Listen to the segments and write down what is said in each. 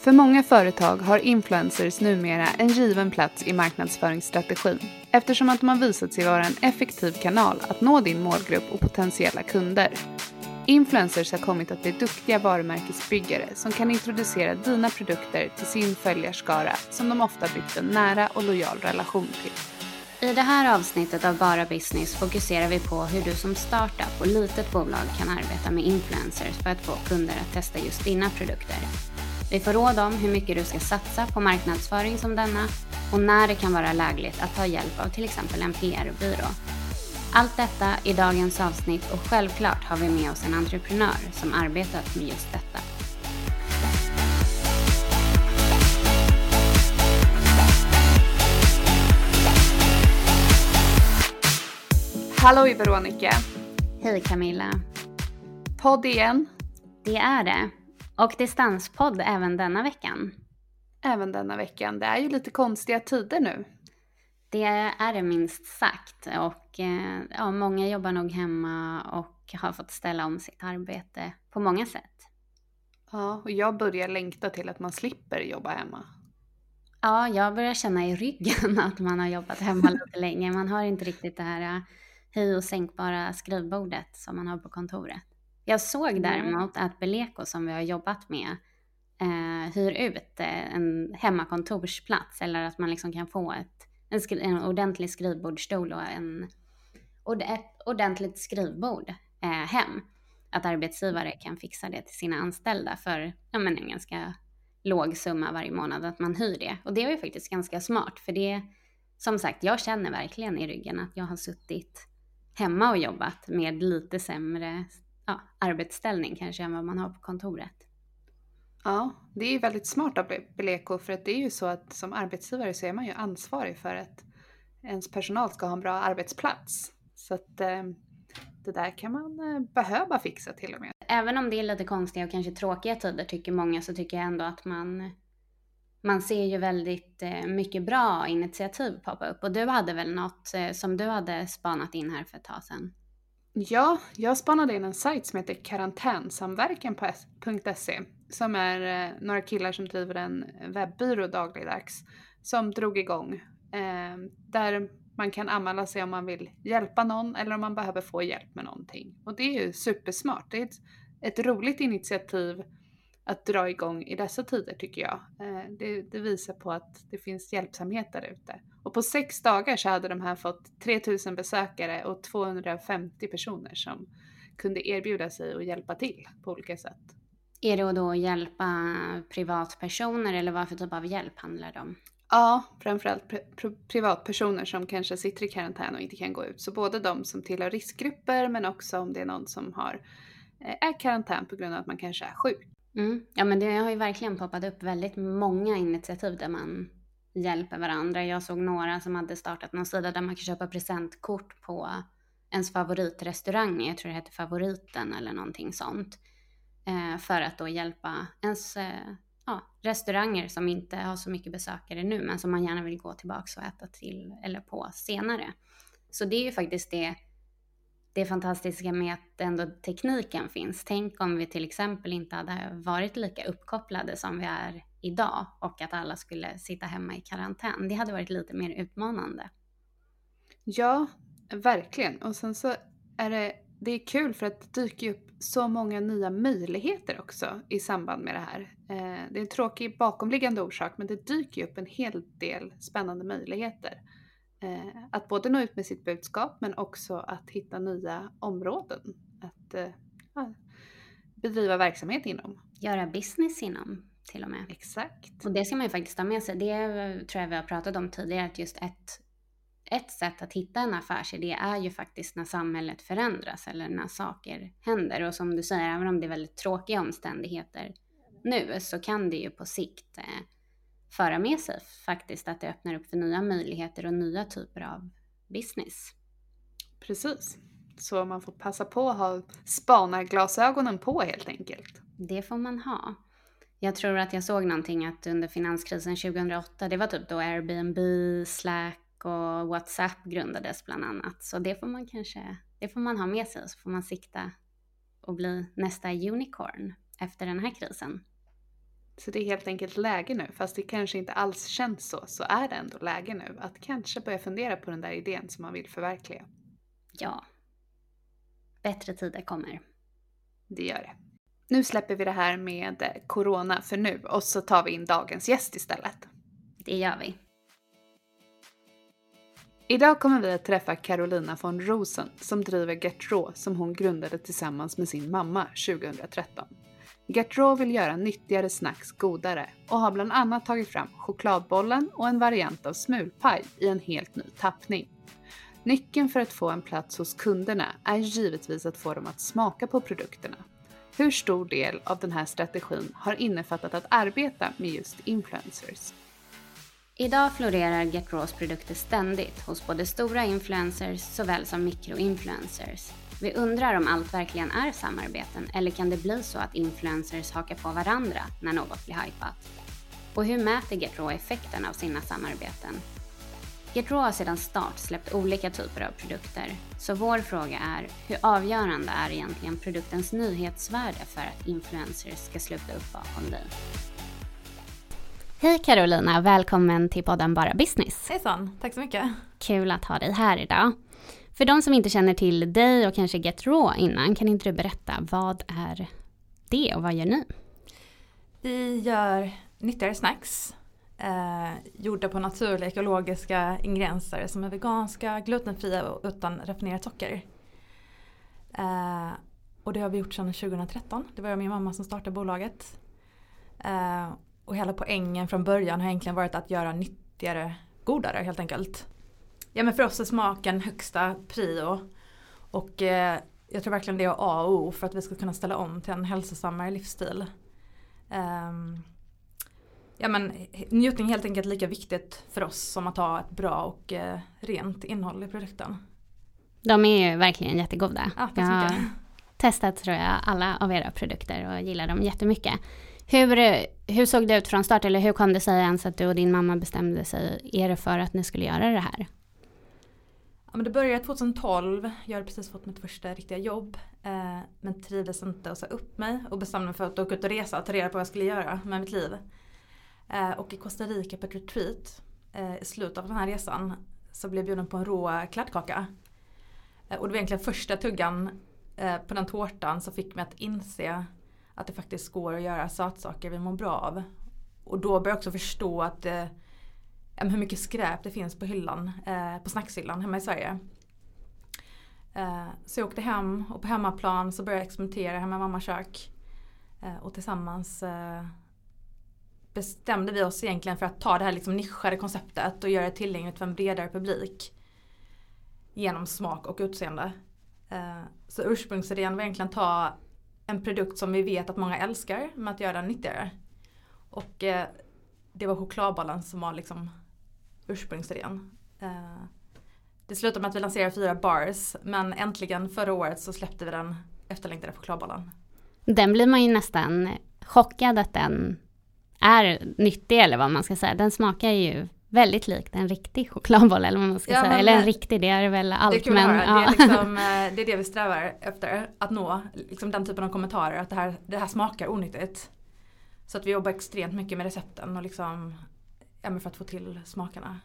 För många företag har influencers numera en given plats i marknadsföringsstrategin eftersom att de har visat sig vara en effektiv kanal att nå din målgrupp och potentiella kunder. Influencers har kommit att bli duktiga varumärkesbyggare som kan introducera dina produkter till sin följarskara som de ofta byggt en nära och lojal relation till. I det här avsnittet av Bara Business fokuserar vi på hur du som startup och litet bolag kan arbeta med influencers för att få kunder att testa just dina produkter. Vi får råd om hur mycket du ska satsa på marknadsföring som denna och när det kan vara lägligt att ta hjälp av till exempel en PR-byrå. Allt detta i dagens avsnitt och självklart har vi med oss en entreprenör som arbetat med just detta. Hallå Veronica! Hej Camilla! Podd igen. Det är det. Och distanspodd även denna veckan. Även denna veckan. Det är ju lite konstiga tider nu. Det är det minst sagt. Och eh, ja, många jobbar nog hemma och har fått ställa om sitt arbete på många sätt. Ja, och jag börjar längta till att man slipper jobba hemma. Ja, jag börjar känna i ryggen att man har jobbat hemma lite länge. Man har inte riktigt det här eh, höj och sänkbara skrivbordet som man har på kontoret. Jag såg däremot att Beleko som vi har jobbat med eh, hyr ut eh, en hemmakontorsplats eller att man liksom kan få ett, en, skri- en ordentlig skrivbordsstol och en, och ett ordentligt skrivbord eh, hem. Att arbetsgivare kan fixa det till sina anställda för ja, men en ganska låg summa varje månad att man hyr det. Och det är ju faktiskt ganska smart för det, som sagt, jag känner verkligen i ryggen att jag har suttit hemma och jobbat med lite sämre ja, arbetsställning kanske än vad man har på kontoret. Ja, det är ju väldigt smart av Beleko för att det är ju så att som arbetsgivare så är man ju ansvarig för att ens personal ska ha en bra arbetsplats. Så att eh, det där kan man eh, behöva fixa till och med. Även om det är lite konstiga och kanske tråkiga tider tycker många så tycker jag ändå att man man ser ju väldigt eh, mycket bra initiativ poppa upp och du hade väl något som du hade spanat in här för ett tag sedan? Ja, jag spanade in en sajt som heter karantänsamverkan.se som är eh, några killar som driver en webbyrå dagligdags som drog igång eh, där man kan anmäla sig om man vill hjälpa någon eller om man behöver få hjälp med någonting. Och det är ju supersmart. Det är ett, ett roligt initiativ att dra igång i dessa tider tycker jag. Eh, det, det, visar på att det finns hjälpsamhet där ute. Och på sex dagar så hade de här fått 3000 besökare och 250 personer som kunde erbjuda sig och hjälpa till på olika sätt. Är det att då hjälpa privatpersoner eller vad för typ av hjälp handlar det om? Ja, framförallt pri privatpersoner som kanske sitter i karantän och inte kan gå ut. Så både de som tillhör riskgrupper men också om det är någon som har, eh, är karantän på grund av att man kanske är sjuk. Mm. Ja men det har ju verkligen poppat upp väldigt många initiativ där man hjälper varandra. Jag såg några som hade startat någon sida där man kan köpa presentkort på ens favoritrestaurang. Jag tror det heter Favoriten eller någonting sånt. Eh, för att då hjälpa ens eh, ja, restauranger som inte har så mycket besökare nu men som man gärna vill gå tillbaka och äta till eller på senare. Så det är ju faktiskt det, det fantastiska med att ändå tekniken finns. Tänk om vi till exempel inte hade varit lika uppkopplade som vi är idag och att alla skulle sitta hemma i karantän. Det hade varit lite mer utmanande. Ja, verkligen. Och sen så är det, det är kul för att det dyker upp så många nya möjligheter också i samband med det här. Eh, det är en tråkig bakomliggande orsak men det dyker upp en hel del spännande möjligheter. Eh, att både nå ut med sitt budskap men också att hitta nya områden att eh, bedriva verksamhet inom. Göra business inom till och med. Exakt. Och det ska man ju faktiskt ta med sig. Det tror jag vi har pratat om tidigare, att just ett, ett sätt att hitta en affärsidé är ju faktiskt när samhället förändras eller när saker händer. Och som du säger, även om det är väldigt tråkiga omständigheter nu så kan det ju på sikt eh, föra med sig faktiskt att det öppnar upp för nya möjligheter och nya typer av business. Precis. Så man får passa på att ha spanarglasögonen på helt enkelt. Det får man ha. Jag tror att jag såg någonting att under finanskrisen 2008, det var typ då Airbnb, Slack och WhatsApp grundades bland annat. Så det får man kanske, det får man ha med sig så får man sikta och bli nästa unicorn efter den här krisen. Så det är helt enkelt läge nu, fast det kanske inte alls känns så, så är det ändå läge nu att kanske börja fundera på den där idén som man vill förverkliga. Ja. Bättre tider kommer. Det gör det. Nu släpper vi det här med corona för nu och så tar vi in dagens gäst istället. Det gör vi. Idag kommer vi att träffa Carolina von Rosen som driver Get Raw som hon grundade tillsammans med sin mamma 2013. Get Raw vill göra nyttigare snacks godare och har bland annat tagit fram chokladbollen och en variant av smulpaj i en helt ny tappning. Nyckeln för att få en plats hos kunderna är givetvis att få dem att smaka på produkterna. Hur stor del av den här strategin har innefattat att arbeta med just influencers? Idag florerar GetRaws produkter ständigt hos både stora influencers såväl som mikroinfluencers. Vi undrar om allt verkligen är samarbeten eller kan det bli så att influencers hakar på varandra när något blir hypat? Och hur mäter GetRaw effekten av sina samarbeten? GetRaw har sedan start släppt olika typer av produkter, så vår fråga är hur avgörande är egentligen produktens nyhetsvärde för att influencers ska sluta upp bakom dig? Hej Carolina, välkommen till podden Bara Business. Hejsan, tack så mycket. Kul att ha dig här idag. För de som inte känner till dig och kanske Get Raw innan, kan inte du berätta vad är det och vad gör ni? Vi gör nyttigare snacks eh, gjorda på naturliga ekologiska ingredienser som är veganska, glutenfria och utan raffinerat socker. Eh, och det har vi gjort sedan 2013. Det var jag och min mamma som startade bolaget. Eh, och hela poängen från början har egentligen varit att göra nyttigare, godare helt enkelt. Ja men för oss är smaken högsta prio. Och eh, jag tror verkligen det är A och O för att vi ska kunna ställa om till en hälsosammare livsstil. Um, ja men njutning är helt enkelt lika viktigt för oss som att ha ett bra och eh, rent innehåll i produkten. De är ju verkligen jättegoda. Ja, jag har testat tror jag alla av era produkter och gillar dem jättemycket. Hur, hur såg det ut från start eller hur kom det sig ens att du och din mamma bestämde sig? Det för att ni skulle göra det här? Ja, men det började 2012. Jag hade precis fått mitt första riktiga jobb. Eh, men trivdes inte och sa upp mig och bestämde mig för att åka ut och resa och ta reda på vad jag skulle göra med mitt liv. Eh, och i Costa Rica på ett retreat eh, i slutet av den här resan så blev jag bjuden på en rå kladdkaka. Eh, och det var egentligen första tuggan eh, på den tårtan som fick mig att inse att det faktiskt går att göra sötsaker vi mår bra av. Och då började jag också förstå att eh, hur mycket skräp det finns på hyllan, eh, på snackshyllan hemma i Sverige. Eh, så jag åkte hem och på hemmaplan så började jag experimentera hemma i mammas kök. Eh, och tillsammans bestämde vi oss egentligen för att ta det här liksom nischade konceptet och göra det tillgängligt för en bredare publik. Genom smak och utseende. Eh, så ursprungsidén var egentligen att ta en produkt som vi vet att många älskar med att göra den nyttigare. Och eh, det var chokladbollen som var liksom ursprungsidén. Eh, det slutade med att vi lanserade fyra bars men äntligen förra året så släppte vi den efterlängtade chokladbollen. Den blir man ju nästan chockad att den är nyttig eller vad man ska säga. Den smakar ju väldigt likt en riktig chokladboll eller vad man ska Ja, säga. Eller en riktig, det är väl allt. det är men, ja. Det, är liksom, eh, det är det vi strävar efter. Att nå liksom den typen av kommentarer. Att det här, det här smakar onyttigt. Så att vi jobbar extremt mycket med recepten och liksom ja, men för att få till smakerna.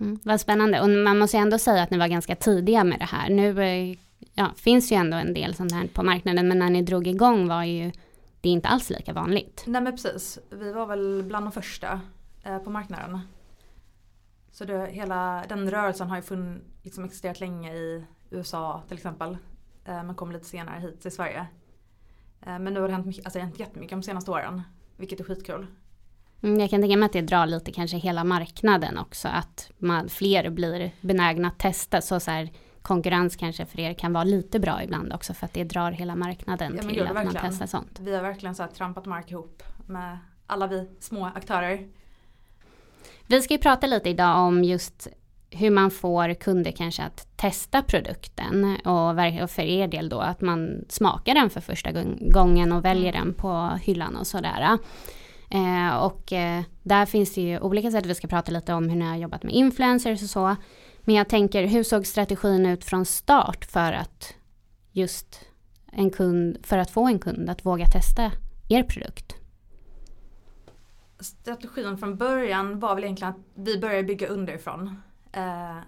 Mm, vad spännande. Och man måste ju ändå säga att ni var ganska tidiga med det här. Nu eh, ja, finns ju ändå en del sånt här på marknaden, men när ni drog igång var ju det inte alls lika vanligt. Nej men precis. Vi var väl bland de första eh, på marknaden. Så det, hela den rörelsen har ju fun, liksom existerat länge i USA till exempel. Eh, men kom lite senare hit till Sverige. Eh, men nu har det hänt, mycket, alltså det har hänt jättemycket de senaste åren. Vilket är skitkul. Mm, jag kan tänka mig att det drar lite kanske hela marknaden också, att man, fler blir benägna att testa. Så, så här, konkurrens kanske för er kan vara lite bra ibland också, för att det drar hela marknaden Ja, till det att man verkligen. testar sånt. Vi har verkligen så trampat mark ihop med alla vi små aktörer. Vi ska ju prata lite idag om just hur man får kunder kanske att testa produkten och för er del då att man smakar den för första gång- gången och väljer den på hyllan och sådär. Eh, och eh, där finns det ju olika sätt, vi ska prata lite om hur ni har jobbat med influencers och så. Men jag tänker, hur såg strategin ut från start för att just en kund, för att få en kund att våga testa er produkt? Strategin från början var väl egentligen att vi började bygga underifrån. Eh,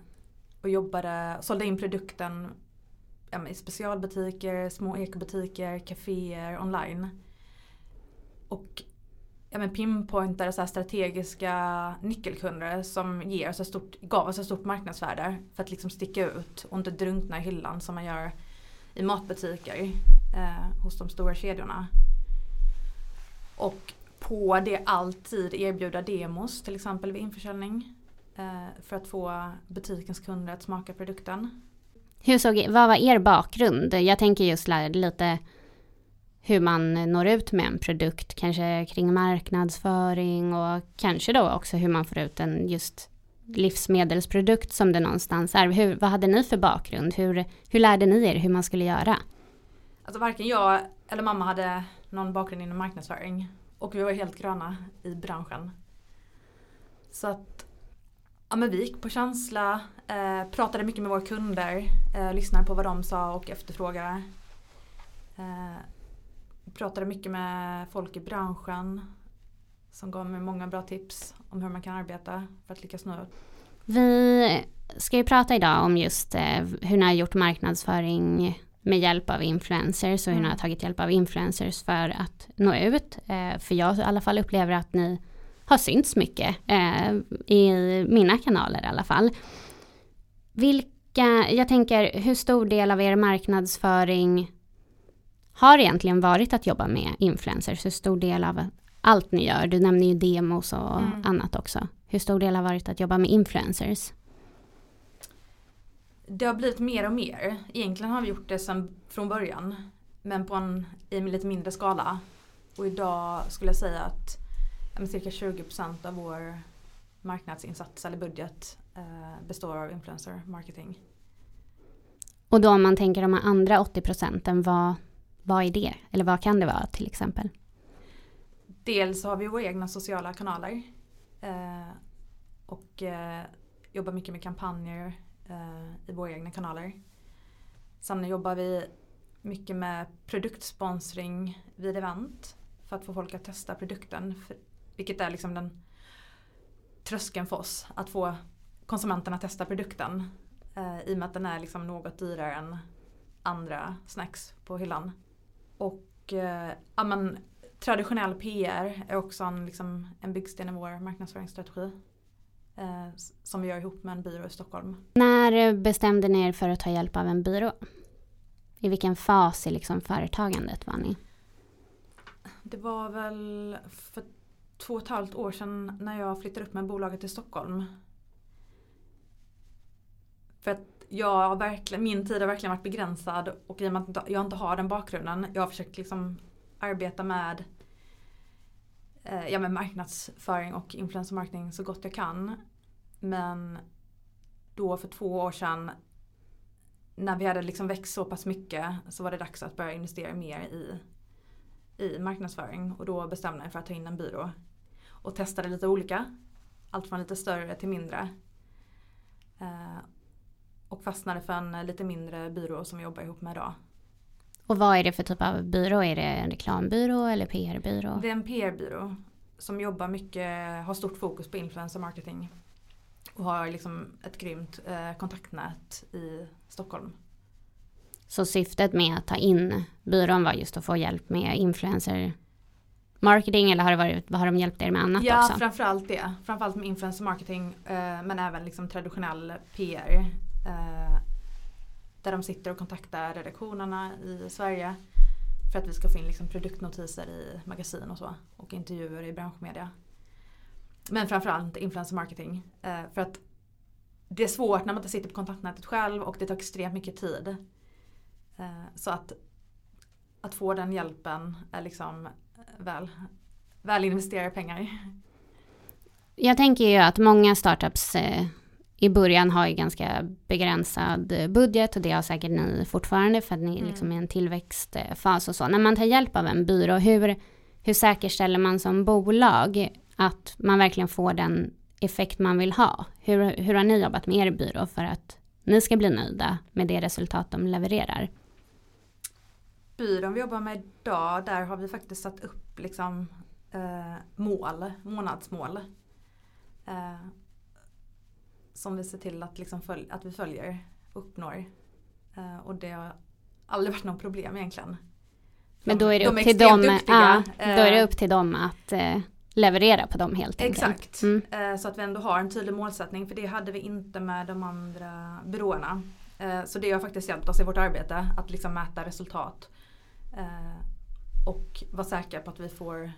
och jobbade, sålde in produkten ja, i specialbutiker, små ekobutiker, kaféer, online. Och ja, men pinpointade så här strategiska nyckelkunder som ger så stort, gav oss ett stort marknadsvärde för att liksom sticka ut och inte drunkna i hyllan som man gör i matbutiker eh, hos de stora kedjorna. Och på det alltid erbjuda demos till exempel vid införsäljning. Eh, för att få butikens kunder att smaka produkten. Hur såg, vad var er bakgrund? Jag tänker just lite hur man når ut med en produkt, kanske kring marknadsföring och kanske då också hur man får ut en just livsmedelsprodukt som det någonstans är. Hur, vad hade ni för bakgrund? Hur, hur lärde ni er hur man skulle göra? Alltså varken jag eller mamma hade någon bakgrund inom marknadsföring. Och vi var helt gröna i branschen. Så att ja, men vi gick på känsla, eh, pratade mycket med våra kunder, eh, lyssnade på vad de sa och efterfrågade. Eh, pratade mycket med folk i branschen som gav mig många bra tips om hur man kan arbeta för att lyckas nå ut. Vi ska ju prata idag om just eh, hur ni har gjort marknadsföring med hjälp av influencers och hur ni har tagit hjälp av influencers för att nå ut. Eh, för jag i alla fall upplever att ni har synts mycket eh, i mina kanaler i alla fall. Vilka, jag tänker hur stor del av er marknadsföring har egentligen varit att jobba med influencers? Hur stor del av allt ni gör? Du nämner ju demos och Mm. annat också. Hur stor del har varit att jobba med influencers? Det har blivit mer och mer. Egentligen har vi gjort det sedan från början. Men på en, i en lite mindre skala. Och idag skulle jag säga att ja, cirka 20% av vår marknadsinsats eller budget eh, består av influencer marketing. Och då om man tänker de här andra 80 procenten, vad, vad är det? Eller vad kan det vara till exempel? Dels har vi våra egna sociala kanaler. Eh, och eh, jobbar mycket med kampanjer eh, i våra egna kanaler. Sen jobbar vi mycket med produktsponsring vid event. För att få folk att testa produkten. För, vilket är liksom den tröskeln för oss. Att få konsumenterna att testa produkten. Eh, I och med att den är liksom något dyrare än andra snacks på hyllan. Och eh, ja, men, traditionell PR är också en, liksom, en byggsten i vår marknadsföringsstrategi. Eh, som vi gör ihop med en byrå i Stockholm. När bestämde ni er för att ta hjälp av en byrå? I vilken fas i liksom företagandet var ni? Det var väl för två och ett halvt år sedan när jag flyttade upp med bolaget till Stockholm. För att jag har verkligen, min tid har verkligen varit begränsad och i och med att jag inte har den bakgrunden. Jag har försökt liksom arbeta med, eh, ja, med marknadsföring och influencer marketing så gott jag kan. Men då för två år sedan när vi hade liksom växt så pass mycket så var det dags att börja investera mer i, i marknadsföring och då bestämde jag mig för att ta in en byrå. Och testade lite olika. Allt från lite större till mindre. Eh, och fastnade för en lite mindre byrå som vi jobbar ihop med idag. Och vad är det för typ av byrå? Är det en reklambyrå eller PR-byrå? Det är en PR-byrå som jobbar mycket, har stort fokus på influencer marketing. Och har liksom ett grymt eh, kontaktnät i Stockholm. Så syftet med att ta in byrån var just att få hjälp med influencer marketing eller har, det varit, har de hjälpt er med annat ja, också? Ja, framförallt det. Framförallt med influencer marketing eh, men även liksom traditionell PR. Eh, där de sitter och kontaktar redaktionerna i Sverige för att vi ska få in liksom produktnotiser i magasin och så och intervjuer i branschmedia. Men framförallt influencer marketing. Eh, för att det är svårt när man inte sitter på kontaktnätet själv och det tar extremt mycket tid. Eh, så att, att få den hjälpen är liksom eh, väl, väl investerade pengar. Jag tänker ju att många startups eh, i början har ju ganska begränsad budget och det har säkert ni fortfarande för att ni mm. liksom är i en tillväxtfas och så. När man tar hjälp av en byrå, hur, hur säkerställer man som bolag att man verkligen får den effekt man vill ha? Hur, hur har ni jobbat med er byrå för att ni ska bli nöjda med det resultat de levererar? Byrån vi jobbar med idag, där har vi faktiskt satt upp liksom, eh, mål, månadsmål. Eh, som vi ser till att, liksom följ, att vi följer och uppnår. Eh, och det har aldrig varit något problem egentligen. Men då är det, de upp, till dem, ja, då är det eh, upp till dem att eh, leverera på dem helt enkelt. Exakt, mm. Eh, så att vi ändå har en tydlig målsättning för det hade vi inte med de andra byråerna. Eh, så det har faktiskt hjälpt oss i vårt arbete att liksom mäta resultat. Och vara säkra på att vi får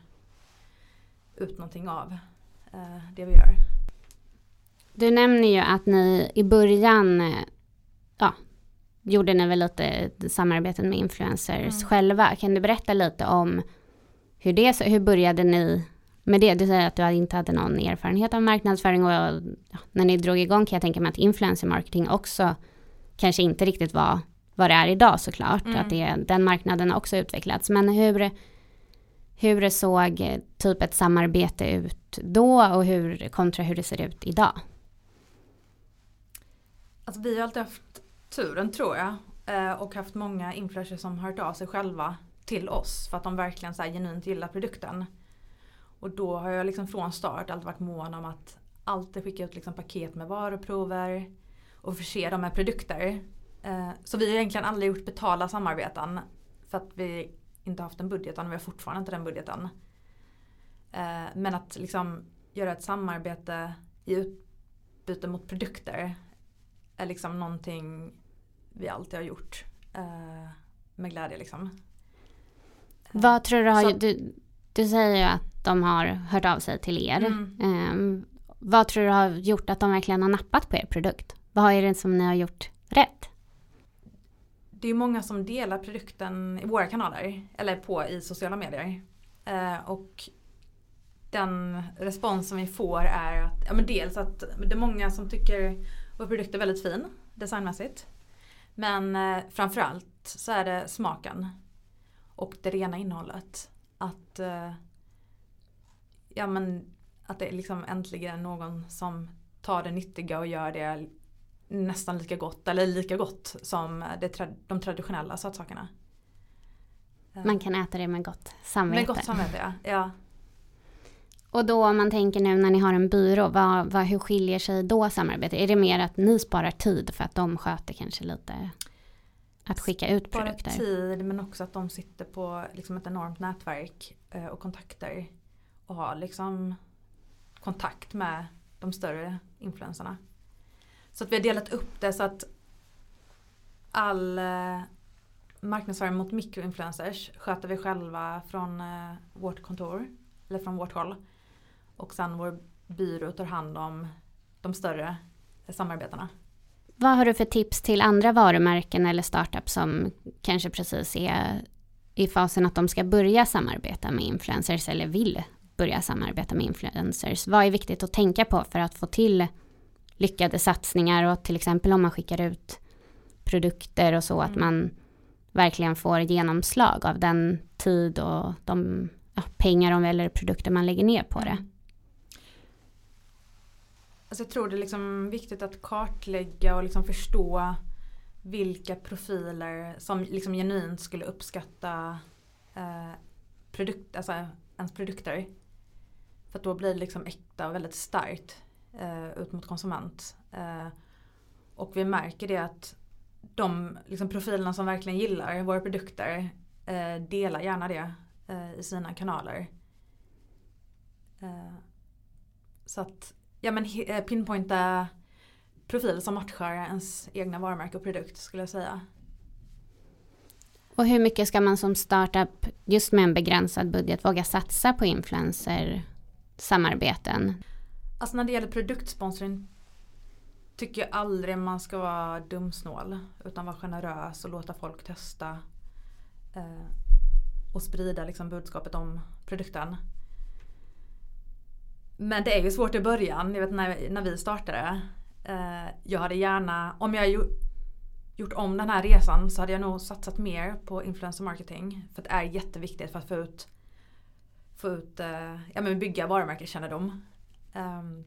ut någonting av det vi gör. Du nämner ju att ni i början, ja, gjorde ni väl lite samarbeten med influencers mm. själva. Kan du berätta lite om hur det, hur började ni med det? Du säger att du inte hade någon erfarenhet av marknadsföring och ja, när ni drog igång kan jag tänka mig att influencer marketing också kanske inte riktigt var vad det är idag såklart. Mm. Att det, den marknaden har också utvecklats. Men hur, hur såg typ ett samarbete ut då och hur kontra hur det ser ut idag? Alltså vi har alltid haft turen tror jag eh, och haft många influencers som har hört av sig själva till oss för att de verkligen så här genuint gillar produkten. Och då har jag liksom från start alltid varit mån om att alltid skicka ut liksom paket med varuprover och förse dem med produkter. Eh, så vi har egentligen aldrig gjort betala samarbeten för att vi inte haft en budget och vi har fortfarande inte den budgeten. Eh, men att liksom göra ett samarbete i utbyte mot produkter är liksom någonting vi alltid har gjort eh, med glädje liksom. Vad tror du har, Så, du, du säger ju att de har hört av sig till er. Mm. Um, vad tror du har gjort att de verkligen har nappat på er produkt? Vad är det som ni har gjort rätt? Det är många som delar produkten i våra kanaler eller på i sociala medier. Uh, och den respons som vi får är att, ja men dels att det är många som tycker vår produkt är väldigt fin designmässigt. Men eh, framförallt så är det smaken och det rena innehållet. Att, eh, ja, men, att det är liksom äntligen någon som tar det nyttiga och gör det nästan lika gott eller lika gott som det, de traditionella sötsakerna. Man kan äta det med gott samvete. Med gott samvete ja. ja. Och då om man tänker nu när ni har en byrå, vad, vad, hur skiljer sig då samarbetet? Är det mer att ni sparar tid för att de sköter kanske lite att skicka ut Spara produkter? tid men också att de sitter på liksom ett enormt nätverk eh, och kontakter och har liksom kontakt med de större influenserna. Så att vi har delat upp det så att all eh, marknadsföring mot mikroinfluencers sköter vi själva från eh, vårt kontor eller från vårt håll. Och sen vår byrå tar hand om de större samarbetena. Vad har du för tips till andra varumärken eller startups som kanske precis är i fasen att de ska börja samarbeta med influencers eller vill börja samarbeta med influencers? Vad är viktigt att tänka på för att få till lyckade satsningar och till exempel om man skickar ut produkter och så att Mm. man verkligen får genomslag av den tid och de ja, pengar om eller produkter man lägger ner på det. Alltså jag tror det är liksom viktigt att kartlägga och liksom förstå vilka profiler som liksom genuint skulle uppskatta eh, produkt, alltså ens produkter. För att då blir det liksom äkta och väldigt starkt eh, ut mot konsument. Eh, och vi märker det att de liksom, profilerna som verkligen gillar våra produkter eh, delar gärna det eh, i sina kanaler. Eh, så att ja, men, eh, pinpointa profiler som matchar ens egna varumärke och produkt skulle jag säga. Och hur mycket ska man som startup just med en begränsad budget våga satsa på influencer-samarbeten? Alltså när det gäller produktsponsring tycker jag aldrig man ska vara dumsnål. Utan vara generös och låta folk testa. Eh, och sprida liksom budskapet om produkten. Men det är ju svårt i början. Jag vet när, när vi startade. Eh, jag hade gärna, om jag ju, gjort om den här resan så hade jag nog satsat mer på influencer marketing. För det är jätteviktigt för att få ut, få ut eh, ja men bygga varumärkeskännedom. Ehm, um,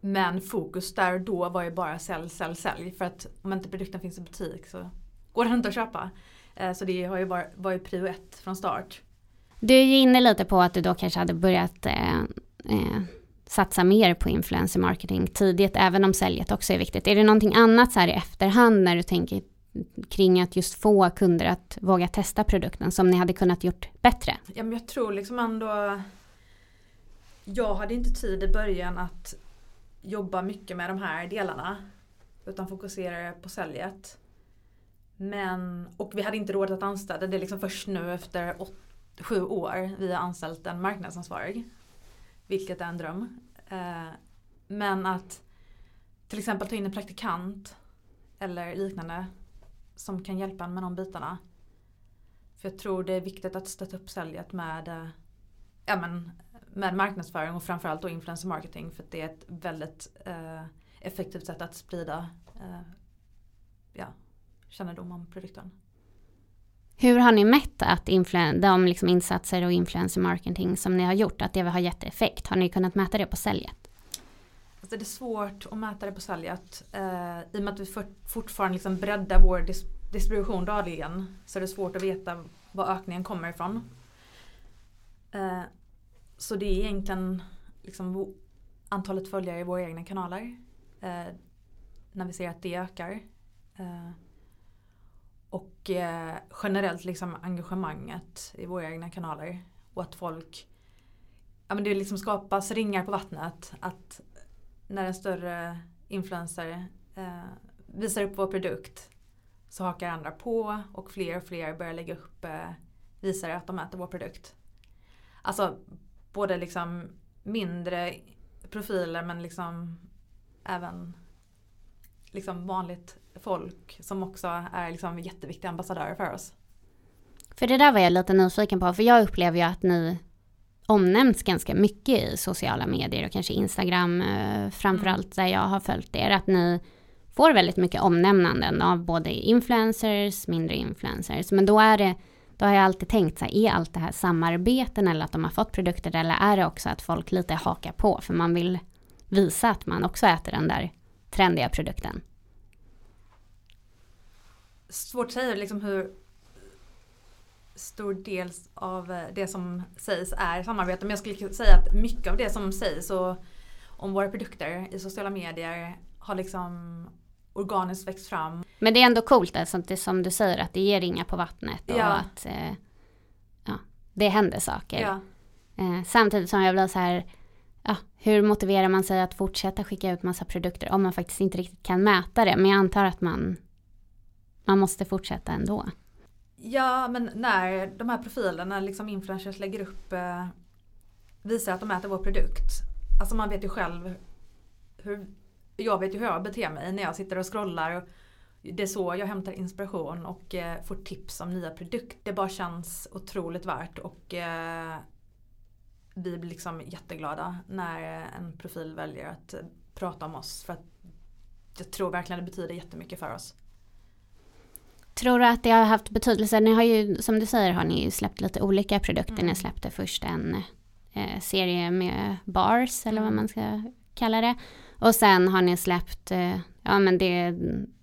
men fokus där då var ju bara sälj, sälj, sälj. För att om inte produkten finns i butik så går den inte att köpa. Eh, så det har ju var, var ju prio ett från start. Du är ju inne lite på att du då kanske hade börjat eh, eh, satsa mer på influencer marketing tidigt, även om säljet också är viktigt. Är det någonting annat så här i efterhand när du tänker kring att just få kunder att våga testa produkten som ni hade kunnat gjort bättre? Ja, men jag tror liksom ändå Jag hade inte tid i början att jobba mycket med de här delarna. Utan fokuserade på säljet. Men, och vi hade inte råd att anställa. Det är liksom först nu efter åt, sju år vi har anställt en marknadsansvarig. Vilket är en dröm. Eh, men att till exempel ta in en praktikant eller liknande som kan hjälpa en med de bitarna. För jag tror det är viktigt att stötta upp säljet med, eh, ja, men, med marknadsföring och framförallt då influencer marketing. För att det är ett väldigt eh, effektivt sätt att sprida eh, ja, kännedom om produkten. Hur har ni mätt att de liksom insatser och influencer marketing som ni har gjort, att det har gett effekt? Har ni kunnat mäta det på säljet? Alltså det är svårt att mäta det på säljet. Eh, I och med att vi för, fortfarande liksom breddar vår dis distribution dagligen så är det svårt att veta var ökningen kommer ifrån. Eh, så det är egentligen liksom antalet följare i våra egna kanaler. Eh, när vi ser att det ökar. Eh, och eh, generellt liksom engagemanget i våra egna kanaler. Och att folk Ja men det liksom skapas ringar på vattnet. Att när en större influencer eh, visar upp vår produkt så hakar andra på och fler och fler börjar lägga upp eh, visar att de äter vår produkt. Alltså både liksom mindre profiler men liksom även liksom vanligt folk som också är liksom jätteviktiga ambassadörer för oss. För det där var jag lite nyfiken på, för jag upplever ju att ni omnämns ganska mycket i sociala medier och kanske Instagram eh, framförallt där jag har följt er. Att ni får väldigt mycket omnämnanden av både influencers, mindre influencers. Men då är det, då har jag alltid tänkt så här, är allt det här samarbeten eller att de har fått produkter eller är det också att folk lite hakar på för man vill visa att man också äter den där trendiga produkten? Svårt att säga liksom hur stor del av eh, det som sägs är samarbete. Men jag skulle säga att mycket av det som sägs och om våra produkter i sociala medier har liksom organiskt växt fram. Men det är ändå coolt alltså, det som du säger att det ger ringar på vattnet och Ja. att eh, ja, det händer saker. Ja. Eh, samtidigt som jag blir så här, ja, hur motiverar man sig att fortsätta skicka ut massa produkter om man faktiskt inte riktigt kan mäta det? Men jag antar att man, man måste fortsätta ändå. Ja men när de här profilerna, liksom influencers lägger upp, eh, visar att de äter vår produkt. Alltså man vet ju själv hur, jag vet ju hur jag beter mig när jag sitter och scrollar. Och det är så jag hämtar inspiration och eh, får tips om nya produkter. Det bara känns otroligt värt och eh, vi blir liksom jätteglada när en profil väljer att eh, prata om oss. För att jag tror verkligen det betyder jättemycket för oss. Tror du att det har haft betydelse? Ni har ju, som du säger, har ni ju släppt lite olika produkter. Mm. Ni släppte först en eh, serie med bars, eller vad Mm. man ska kalla det. Och sen har ni släppt, eh, ja men det,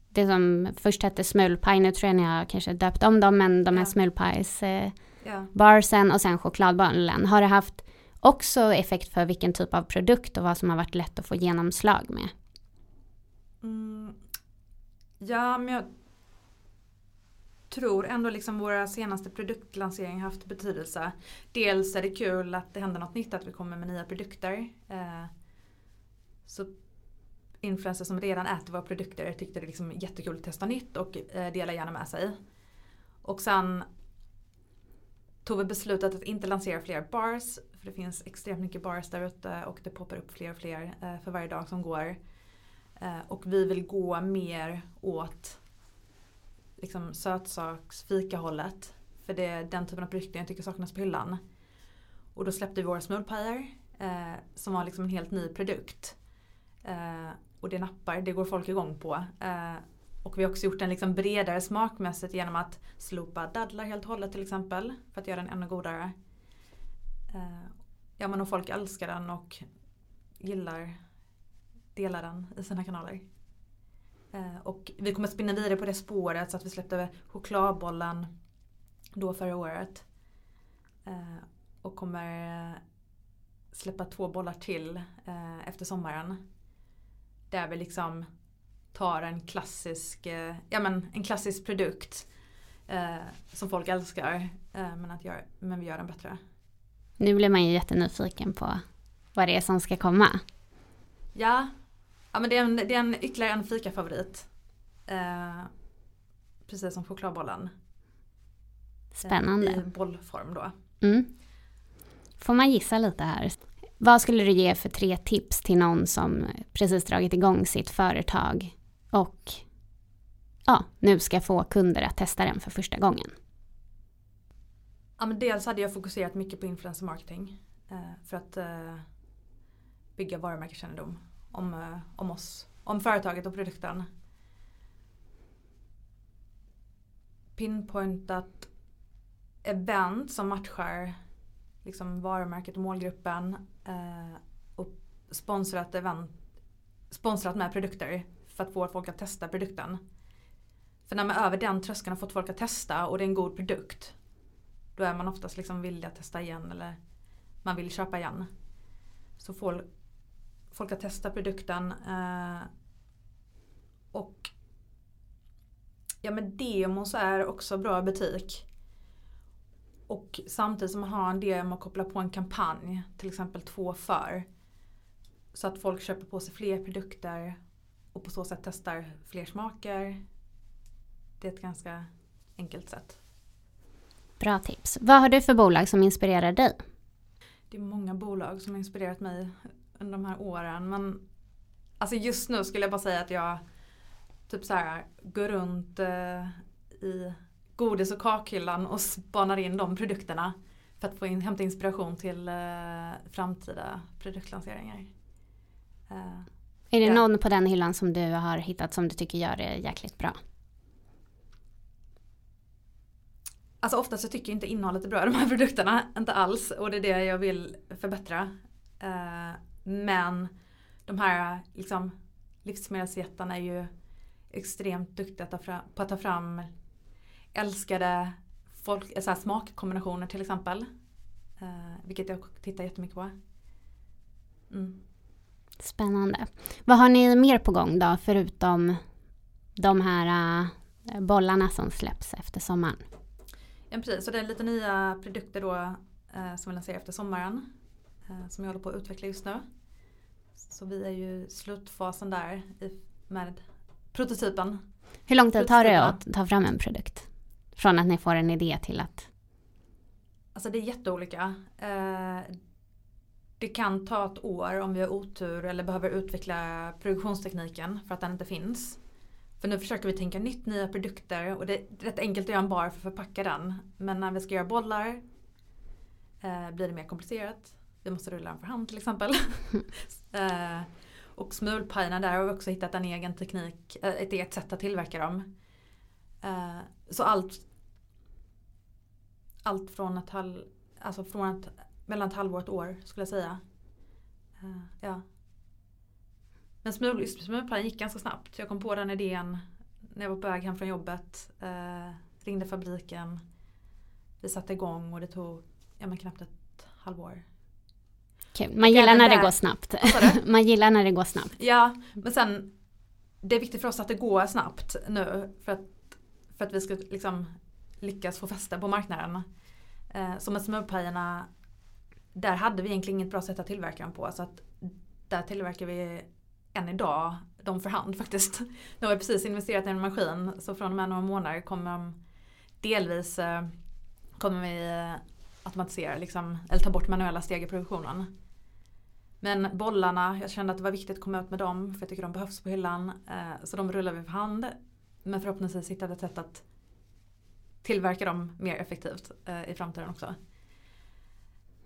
det som först hette smulpaj, nu tror jag ni har kanske döpt om dem, men de här Ja. smulpajs eh, Ja. barsen och sen chokladbollen. Har det haft också effekt för vilken typ av produkt och vad som har varit lätt att få genomslag med? Mm. Ja, men jag tror ändå liksom våra senaste produktlanseringar haft betydelse. Dels är det kul att det händer något nytt, att vi kommer med nya produkter. Eh, så influencers som redan äter våra produkter tyckte det liksom jättekul att testa nytt och eh, dela gärna med sig. Och sen tog vi beslutet att inte lansera fler bars. För det finns extremt mycket bars där ute och det poppar upp fler och fler eh, för varje dag som går. Eh, och vi vill gå mer åt liksom sötsaks fikahållet. För det är den typen av produkter jag tycker saknas på hyllan. Och då släppte vi våra smulpajer eh, som var liksom en helt ny produkt. Eh, och det nappar, det går folk igång på. Eh, och vi har också gjort den liksom bredare smakmässigt genom att slopa dadlar helt och hållet till exempel. För att göra den ännu godare. Eh, ja men och folk älskar den och gillar, delar den i sina kanaler. Eh, och vi kommer spinna vidare på det spåret så att vi släppte chokladbollen då förra året. Eh, och kommer eh, släppa två bollar till efter sommaren. Där vi liksom tar en klassisk, ja men en klassisk produkt som folk älskar. Men, att göra, men vi gör den bättre. Nu blir man ju jättenyfiken på vad det är som ska komma. Ja, ja men det är en, det är en ytterligare en fikafavorit. Eh, precis som chokladbollen. Eh, Spännande. I bollform då. Mm. Får man gissa lite här? Vad skulle du ge för tre tips till någon som precis dragit igång sitt företag och ja, nu ska få kunder att testa den för första gången? Ja, men dels hade jag fokuserat mycket på influencer marketing. Eh, för att eh, bygga varumärkeskännedom om, eh, om oss, om företaget och produkten. Pinpointat event som matchar liksom varumärket och målgruppen. Eh, och sponsrat event, sponsrat med produkter för att få folk att testa produkten. För när man över den tröskeln har fått folk att testa och det är en god produkt då är man oftast liksom villig att testa igen eller man vill köpa igen. Så får folk att testa produkten. Eh, och ja men demos är också bra butik. Och samtidigt som man har en demo koppla på en kampanj, till exempel två för. Så att folk köper på sig fler produkter och på så sätt testar fler smaker. Det är ett ganska enkelt sätt. Bra tips. Vad har du för bolag som inspirerar dig? Det är många bolag som har inspirerat mig under de här åren. Men alltså just nu skulle jag bara säga att jag typ så här går runt eh, i godis och kakhyllan och spanar in de produkterna. För att få in, hämta inspiration till eh, framtida produktlanseringar. Eh, Är det Ja. någon på den hyllan som du har hittat som du tycker gör det jäkligt bra? Alltså ofta så tycker jag inte innehållet är bra i de här produkterna. Inte alls. Och det är det jag vill förbättra. Eh, men de här liksom, livsmedelsjättarna är ju extremt duktiga att ta fram, på att ta fram älskade folk, så här smakkombinationer till exempel. Eh, vilket jag tittar jättemycket på. Mm. Spännande. Vad har ni mer på gång då, förutom de här äh, bollarna som släpps efter sommaren? Ja precis, så det är lite nya produkter då eh, som vi lanserar efter sommaren. Eh, som jag håller på att utveckla just nu. Så vi är ju i slutfasen där med prototypen. Hur lång tid tar det att ta fram en produkt? Från att ni får en idé till att... Alltså det är jätteolika. Eh, det kan ta ett år om vi har otur eller behöver utveckla produktionstekniken för att den inte finns. För nu försöker vi tänka nytt, nya produkter och det är rätt enkelt att göra en bar för att förpacka den. Men när vi ska göra bollar eh, blir det mer komplicerat. Vi måste rulla den för hand till exempel. eh, Och smulpajerna där har vi också hittat en egen teknik, eh, ett eget sätt att tillverka dem. Eh, så allt allt från ett halv, alltså från ett, mellan ett halvår och ett år skulle jag säga. Ja. Men smul, smulpajen gick ganska snabbt. Jag kom på den idén när jag var på väg hem från jobbet. Ringde fabriken. Vi satte igång och det tog ja, men knappt ett halvår. Kul. Man gillar när det går snabbt. Man gillar när det går snabbt. Ja, men sen det är viktigt för oss att det går snabbt nu för att, för att vi ska liksom lyckas få fäste på marknaden. Eh, så med smörpajerna, där hade vi egentligen inget bra sätt att tillverka dem på. Så att där tillverkar vi än idag dem för hand faktiskt. Nu har vi precis investerat i en maskin så från och med några månader kommer de delvis eh, kommer vi automatisera liksom, eller ta bort manuella steg i produktionen. Men bollarna, jag kände att det var viktigt att komma ut med dem för jag tycker de behövs på hyllan. Eh, så de rullar vi för hand. Men förhoppningsvis hittade ett sätt att tillverka dem mer effektivt eh, i framtiden också.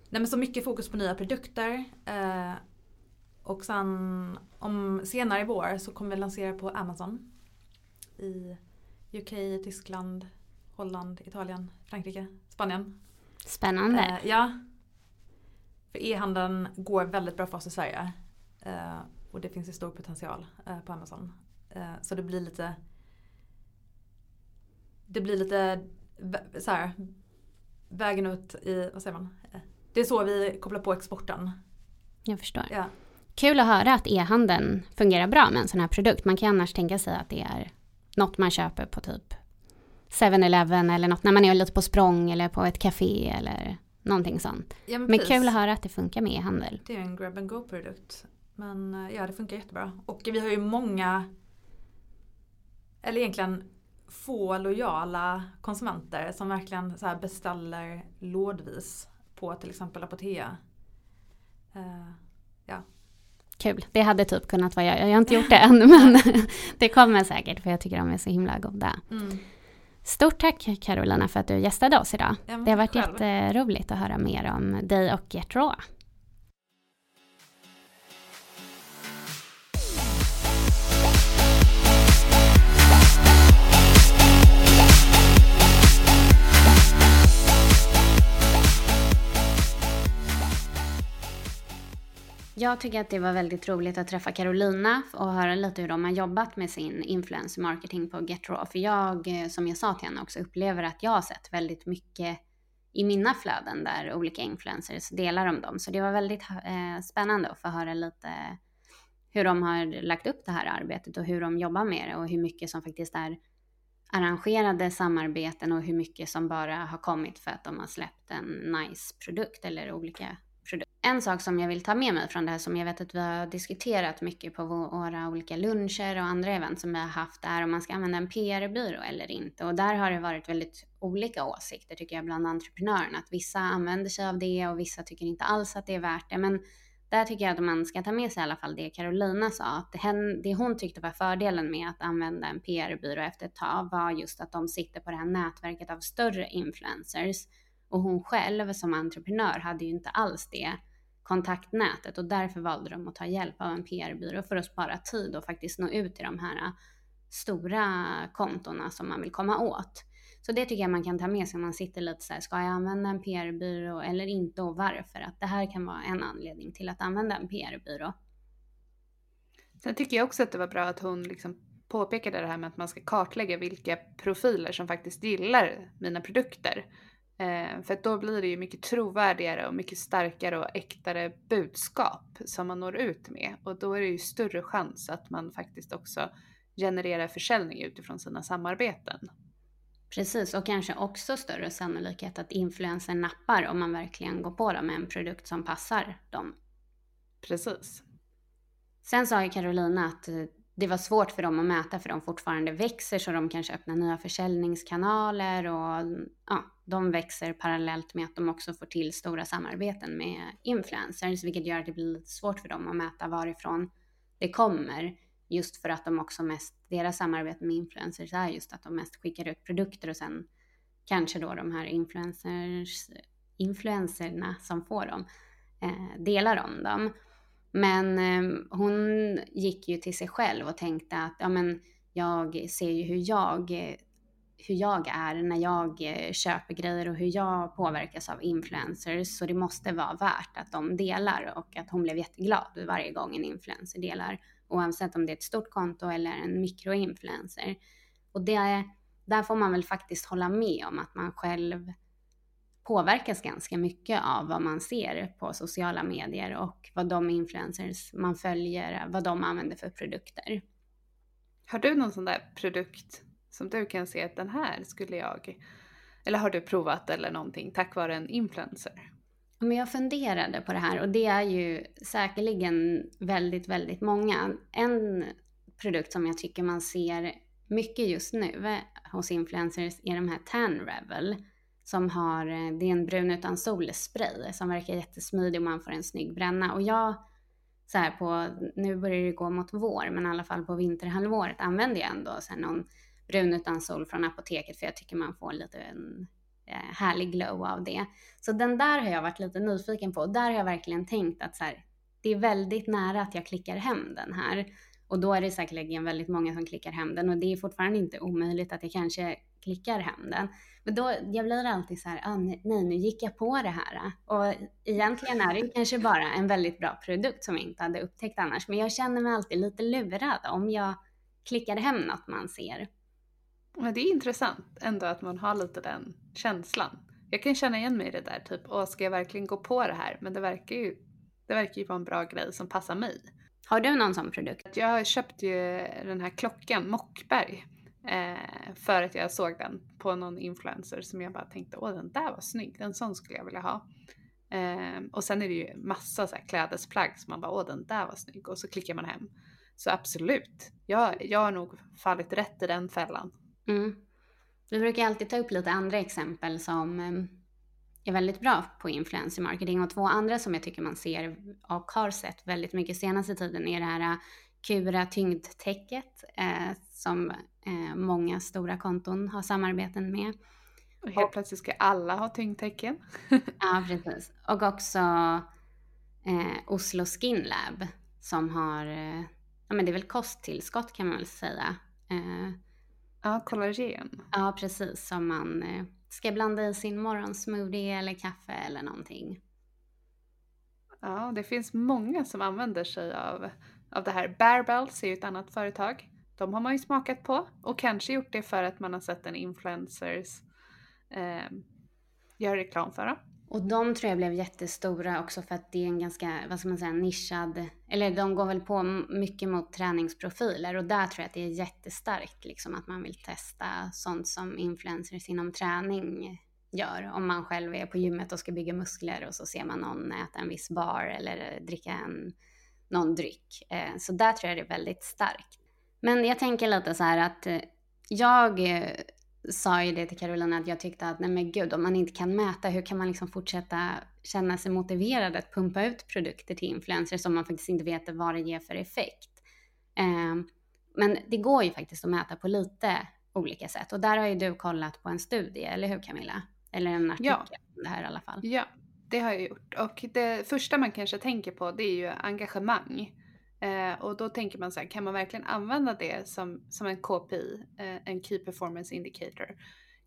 Nej men så mycket fokus på nya produkter. Eh, och sen om senare i vår så kommer vi lansera på Amazon. I UK, Tyskland, Holland, Italien, Frankrike, Spanien. Spännande. Ja. För e-handeln går väldigt bra för oss i Sverige. Eh, och det finns ju stor potential eh, på Amazon. Eh, så det blir lite det blir lite så här, vägen ut i, vad säger man? Det är så vi kopplar på exporten. Jag förstår. Ja. Kul att höra att e-handeln fungerar bra med en sån här produkt. Man kan annars tänka sig att det är något man köper på typ 7-Eleven eller något när man är lite på språng eller på ett café eller någonting sånt. Ja, men, men kul att höra att det funkar med e-handel. Det är en grab and go produkt. Men eh, ja, det funkar jättebra. Och vi har ju många, eller egentligen få lojala konsumenter som verkligen så beställer lådvis på till exempel Apotea. Uh, ja. Kul, det hade typ kunnat vara jag. Jag har inte gjort det än men det kommer säkert för jag tycker de är så himla goda. Mm. Stort tack Carolina för att du gästade oss idag. Ja, det har varit själv. jätteroligt att höra mer om dig och Get Jag tycker att det var väldigt roligt att träffa Carolina och höra lite hur de har jobbat med sin influencer marketing på GetRaw. För jag, eh, som jag sa till henne också, upplever att jag har sett väldigt mycket i mina flöden där olika influencers delar om dem. Så det var väldigt eh, spännande att få höra lite hur de har lagt upp det här arbetet och hur de jobbar med det och hur mycket som faktiskt är arrangerade samarbeten och hur mycket som bara har kommit för att de har släppt en nice produkt eller olika en sak som jag vill ta med mig från det här som jag vet att vi har diskuterat mycket på våra olika luncher och andra event som vi har haft är om man ska använda en PR-byrå eller inte. Och där har det varit väldigt olika åsikter tycker jag bland entreprenörerna. Att vissa använder sig av det och vissa tycker inte alls att det är värt det. Men där tycker jag att man ska ta med sig i alla fall det Carolina sa. Att det hon tyckte var fördelen med att använda en PR-byrå efter ett tag var just att de sitter på det här nätverket av större influencers. Och hon själv som entreprenör hade ju inte alls det kontaktnätet och därför valde de att ta hjälp av en PR-byrå för att spara tid och faktiskt nå ut till de här äh, stora kontona som man vill komma åt. Så det tycker jag man kan ta med sig om man sitter lite så här, ska jag använda en PR-byrå eller inte och varför? Att det här kan vara en anledning till att använda en PR-byrå. Sen tycker jag också att det var bra att hon liksom påpekade det här med att man ska kartlägga vilka profiler som faktiskt gillar mina produkter. Eh, för då blir det ju mycket trovärdigare och mycket starkare och äktare budskap som man når ut med. Och då är det ju större chans att man faktiskt också genererar försäljning utifrån sina samarbeten. Precis, och kanske också större sannolikhet att influensen nappar om man verkligen går på dem med en produkt som passar dem. Precis. Sen sa ju Carolina att det var svårt för dem att mäta för de fortfarande växer så de kanske öppnar nya försäljningskanaler och ja, de växer parallellt med att de också får till stora samarbeten med influencers vilket gör att det blir lite svårt för dem att mäta varifrån det kommer just för att de också mest, deras samarbete med influencers är just att de mest skickar ut produkter och sen kanske då de här influencers, influencerna som får dem eh, delar om dem. Men eh, hon gick ju till sig själv och tänkte att ja, men jag ser ju hur jag, hur jag är när jag eh, köper grejer och hur jag påverkas av influencers. Så det måste vara värt att de delar och att hon blev jätteglad varje gång en influencer delar. Oavsett om det är ett stort konto eller en mikroinfluencer. Och det, där får man väl faktiskt hålla med om att man själv påverkas ganska mycket av vad man ser på sociala medier och vad de influencers man följer, vad de använder för produkter. Har du någon sån där produkt som du kan se att den här skulle jag, eller har du provat eller någonting tack vare en influencer? Men jag funderade på det här och det är ju säkerligen väldigt, väldigt många. En produkt som jag tycker man ser mycket just nu hos influencers är de här Tan Revel som har, eh, det är en brun utan solspray som verkar jättesmidig och man får en snygg bränna. Och jag, så här på, nu börjar det gå mot vår, men i alla fall på vinterhalvåret använder jag ändå så här någon brun utan sol från apoteket för jag tycker man får lite en eh, härlig glow av det. Så den där har jag varit lite nyfiken på och där har jag verkligen tänkt att så här, det är väldigt nära att jag klickar hem den här. Och då är det säkerligen väldigt många som klickar hem den och det är fortfarande inte omöjligt att jag kanske klickar hem den. Men då, jag blir alltid så här, ah, nej nu gick jag på det här. Och egentligen är det kanske bara en väldigt bra produkt som jag inte hade upptäckt annars. Men jag känner mig alltid lite lurad om jag klickar hem något man ser. Men det är intressant ändå att man har lite den känslan. Jag kan känna igen mig i det där, typ, åh ska jag verkligen gå på det här? Men det verkar ju, det verkar ju vara en bra grej som passar mig. Har du någon sån produkt? Jag köpte ju den här klockan, Mockberg, eh, för att jag såg den på någon influencer som jag bara tänkte, åh den där var snygg, en sån skulle jag vilja ha. Eh, och sen är det ju massa så här klädesplagg som man bara, åh den där var snygg och så klickar man hem. Så absolut, jag, jag har nog fallit rätt i den fällan. Mm. Vi brukar alltid ta upp lite andra exempel som ehm, är väldigt bra på influencer marketing och två andra som jag tycker man ser och har sett väldigt mycket senaste tiden är det här eh, Kura tyngdtäcket eh, som eh, många stora konton har samarbeten med. Och helt plötsligt ska alla ha tyngdtäcken. ja, precis. Och också eh, Oslo Skin Lab som har, eh, ja men det är väl kosttillskott kan man väl säga. Eh, ja, kollagen. Ja, precis. Som man eh, ska blanda i sin morgonsmoothie eller kaffe eller någonting. Ja, det finns många som använder sig av, av det här. Bearbells är ju ett annat företag. De har man ju smakat på och kanske gjort det för att man har sett en influencers eh, göra reklam för dem. Och de tror jag blev jättestora också för att det är en ganska, vad ska man säga, nischad, eller de går väl på mycket mot träningsprofiler och där tror jag att det är jättestarkt liksom att man vill testa sånt som influencers inom träning gör. Om man själv är på gymmet och ska bygga muskler och så ser man någon äta en viss bar eller dricka en, någon dryck. Eh, så där tror jag det är väldigt starkt. Men jag tänker lite så här att eh, jag eh, sa ju det till Carolina att jag tyckte att nej men gud om man inte kan mäta hur kan man liksom fortsätta känna sig motiverad att pumpa ut produkter till influencers om man faktiskt inte vet vad det ger för effekt. Um, men det går ju faktiskt att mäta på lite olika sätt och där har ju du kollat på en studie, eller hur Camilla? Eller en artikel ja. om det här i alla fall. Ja, det har jag gjort och det första man kanske tänker på det är ju engagemang. Eh, och då tänker man så här, kan man verkligen använda det som, som en KPI, eh, en Key Performance Indicator?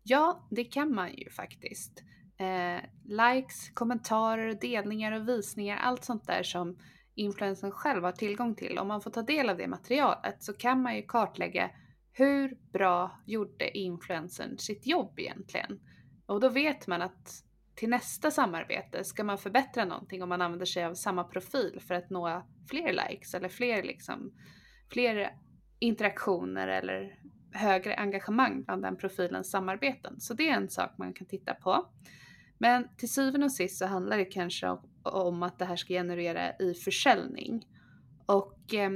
Ja, det kan man ju faktiskt. Eh, likes, kommentarer, delningar och visningar, allt sånt där som influensen själv har tillgång till. Om man får ta del av det materialet så kan man ju kartlägga hur bra gjorde influensen sitt jobb egentligen? Och då vet man att till nästa samarbete, ska man förbättra någonting om man använder sig av samma profil för att nå fler likes eller fler, liksom, fler interaktioner eller högre engagemang bland den profilens samarbeten. Så det är en sak man kan titta på. Men till syvende och sist så handlar det kanske om att det här ska generera i försäljning. Och eh,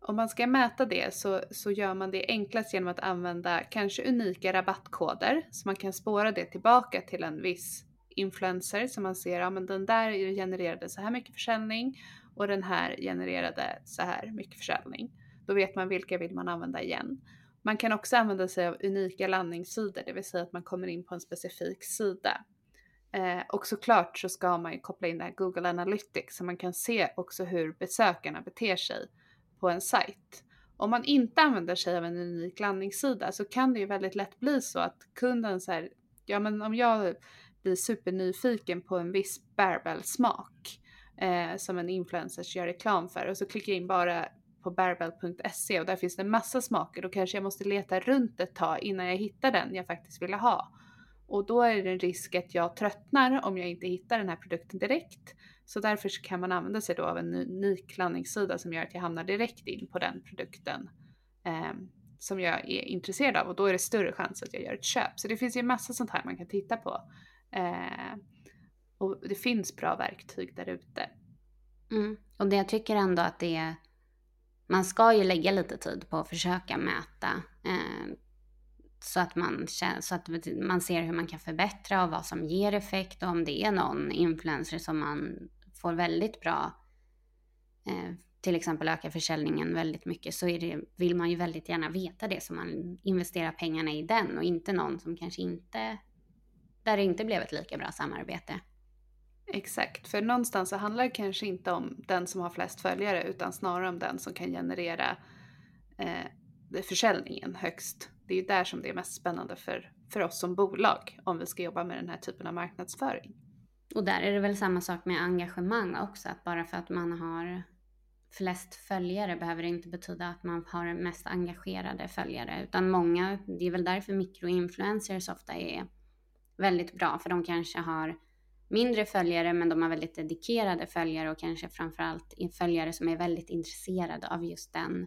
om man ska mäta det så, så gör man det enklast genom att använda kanske unika rabattkoder så man kan spåra det tillbaka till en viss influencer som man ser, ja men den där genererade så här mycket försäljning och den här genererade så här mycket försäljning. Då vet man vilka vill man använda igen. Man kan också använda sig av unika landningssidor, det vill säga att man kommer in på en specifik sida. Eh, och såklart så ska man ju koppla in det här Google Analytics så man kan se också hur besökarna beter sig på en sajt. Om man inte använder sig av en unik landningssida så kan det ju väldigt lätt bli så att kunden så ja men om jag blir supernyfiken på en viss bärbelsmak eh, som en influencer gör reklam för och så klickar jag in bara på bearbell.se och där finns det en massa smaker. Då kanske jag måste leta runt ett tag innan jag hittar den jag faktiskt ville ha. Och då är det en risk att jag tröttnar om jag inte hittar den här produkten direkt. Så därför kan man använda sig då av en unik landningssida som gör att jag hamnar direkt in på den produkten eh, som jag är intresserad av och då är det större chans att jag gör ett köp. Så det finns ju massa sånt här man kan titta på. Eh, och det finns bra verktyg där ute. Mm. Och det jag tycker ändå att det är, man ska ju lägga lite tid på att försöka mäta eh, så att, man, så att man ser hur man kan förbättra och vad som ger effekt och om det är någon influencer som man får väldigt bra, eh, till exempel ökar försäljningen väldigt mycket så det, vill man ju väldigt gärna veta det så man investerar pengarna i den och inte någon som kanske inte, där det inte blev ett lika bra samarbete. Exakt, för någonstans så handlar det kanske inte om den som har flest följare utan snarare om den som kan generera eh, försäljningen högst. Det är ju där som det är mest spännande för, för oss som bolag om vi ska jobba med den här typen av marknadsföring. Och där är det väl samma sak med engagemang också, att bara för att man har flest följare behöver det inte betyda att man har mest engagerade följare, utan många, det är väl därför mikroinfluencers ofta är väldigt bra, för de kanske har mindre följare men de har väldigt dedikerade följare och kanske framförallt följare som är väldigt intresserade av just den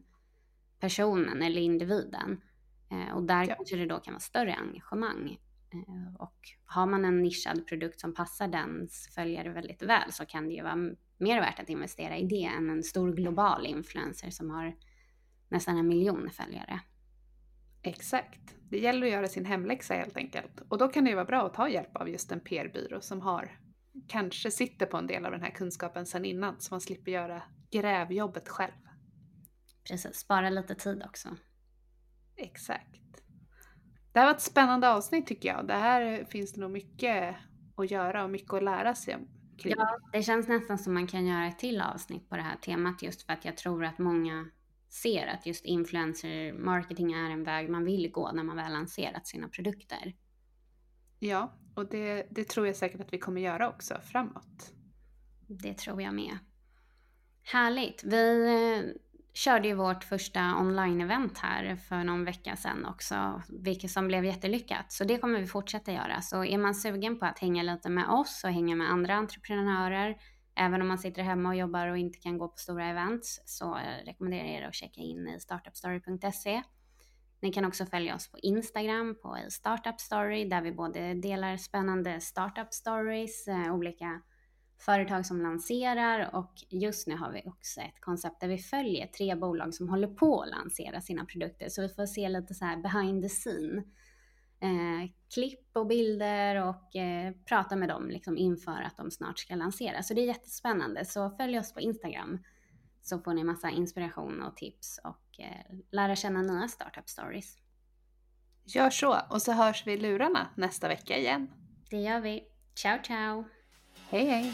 personen eller individen. Eh, och där ja. kanske det då kan vara större engagemang. Eh, och har man en nischad produkt som passar dens följare väldigt väl så kan det ju vara mer värt att investera i det än en stor global influencer som har nästan en miljon följare. Exakt. Det gäller att göra sin hemläxa helt enkelt. Och då kan det ju vara bra att ta hjälp av just en PR-byrå som har kanske sitter på en del av den här kunskapen sedan innan så man slipper göra grävjobbet själv. Precis, spara lite tid också. Exakt. Det här var ett spännande avsnitt tycker jag. Det här finns det nog mycket att göra och mycket att lära sig kring. Ja, det känns nästan som man kan göra ett till avsnitt på det här temat just för att jag tror att många ser att just influencer marketing är en väg man vill gå när man väl lanserat sina produkter. Ja, och det, det tror jag säkert att vi kommer göra också framåt. Det tror jag med. Härligt. Vi eh, körde ju vårt första online-event här för någon vecka sedan också, vilket som blev jättelyckat. Så det kommer vi fortsätta göra. Så är man sugen på att hänga lite med oss och hänga med andra entreprenörer, även om man sitter hemma och jobbar och inte kan gå på stora events, så eh, rekommenderar jag er att checka in i startupstory.se. Ni kan också följa oss på Instagram på startupstory där vi både delar spännande startup stories, eh, olika företag som lanserar och just nu har vi också ett koncept där vi följer tre bolag som håller på att lansera sina produkter. Så vi får se lite så här behind the scene. Eh, klipp och bilder och eh, prata med dem liksom inför att de snart ska lansera. Så det är jättespännande. Så följ oss på Instagram så får ni massa inspiration och tips och eh, lära känna nya startup stories. Gör så och så hörs vi i lurarna nästa vecka igen. Det gör vi. Ciao ciao! Hej hej!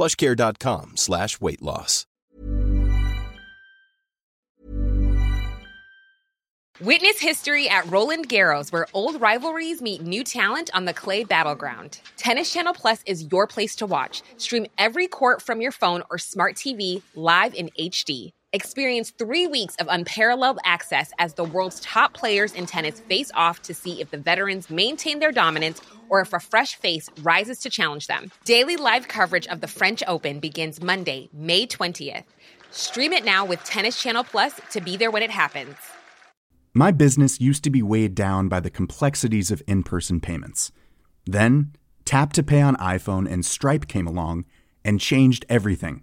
plushcare.com slash weight loss. Witness history at Roland Garros, where old rivalries meet new talent on the clay battleground. Tennis Channel Plus is your place to watch. Stream every court from your phone or smart TV live in HD. Experience three weeks of unparalleled access as the world's top players in tennis face off to see if the veterans maintain their dominance or if a fresh face rises to challenge them. Daily live coverage of the French Open begins Monday, May 20th. Stream it now with Tennis Channel Plus to be there when it happens. My business used to be weighed down by the complexities of in person payments. Then, Tap to Pay on iPhone and Stripe came along and changed everything.